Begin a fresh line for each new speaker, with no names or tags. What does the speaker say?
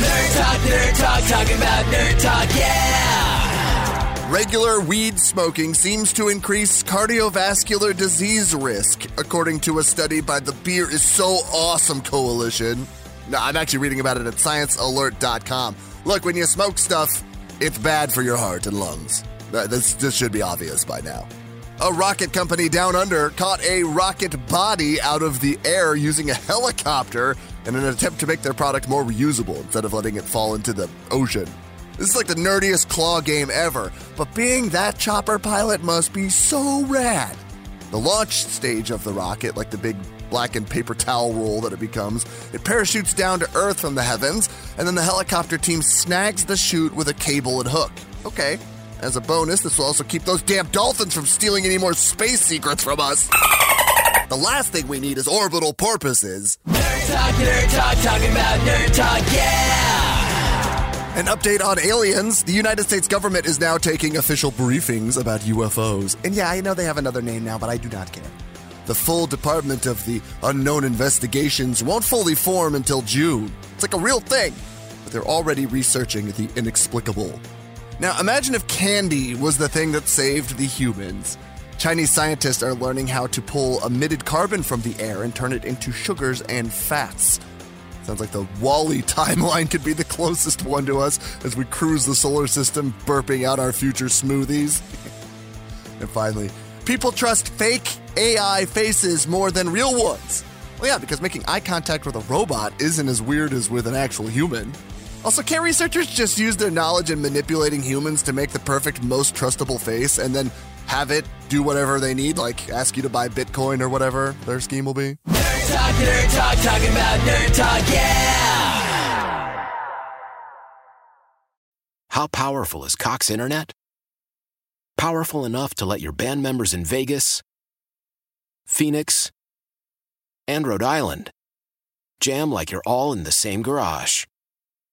Nerd Talk, Nerd Talk, talking about Nerd Talk, yeah!
Regular weed smoking seems to increase cardiovascular disease risk, according to a study by the Beer is So Awesome Coalition. No, I'm actually reading about it at sciencealert.com. Look, when you smoke stuff, it's bad for your heart and lungs. This, this should be obvious by now. A rocket company down under caught a rocket body out of the air using a helicopter in an attempt to make their product more reusable instead of letting it fall into the ocean. This is like the nerdiest claw game ever, but being that chopper pilot must be so rad. The launch stage of the rocket, like the big black and paper towel roll that it becomes, it parachutes down to Earth from the heavens, and then the helicopter team snags the chute with a cable and hook. Okay. As a bonus, this will also keep those damn dolphins from stealing any more space secrets from us. The last thing we need is orbital porpoises.
Nerd Talk, Nerd Talk, talking about Nerd Talk, yeah!
An update on aliens. The United States government is now taking official briefings about UFOs. And yeah, I know they have another name now, but I do not care. The full Department of the Unknown Investigations won't fully form until June. It's like a real thing, but they're already researching the inexplicable. Now, imagine if candy was the thing that saved the humans. Chinese scientists are learning how to pull emitted carbon from the air and turn it into sugars and fats. Sounds like the WALL-E timeline could be the closest one to us as we cruise the solar system, burping out our future smoothies. and finally, people trust fake AI faces more than real ones. Well, yeah, because making eye contact with a robot isn't as weird as with an actual human. Also, can't researchers just use their knowledge in manipulating humans to make the perfect, most trustable face and then have it do whatever they need, like ask you to buy Bitcoin or whatever their scheme will be?
Nerd Talk, Nerd Talk, talking about Nerd Talk, yeah!
How powerful is Cox Internet? Powerful enough to let your band members in Vegas, Phoenix, and Rhode Island jam like you're all in the same garage.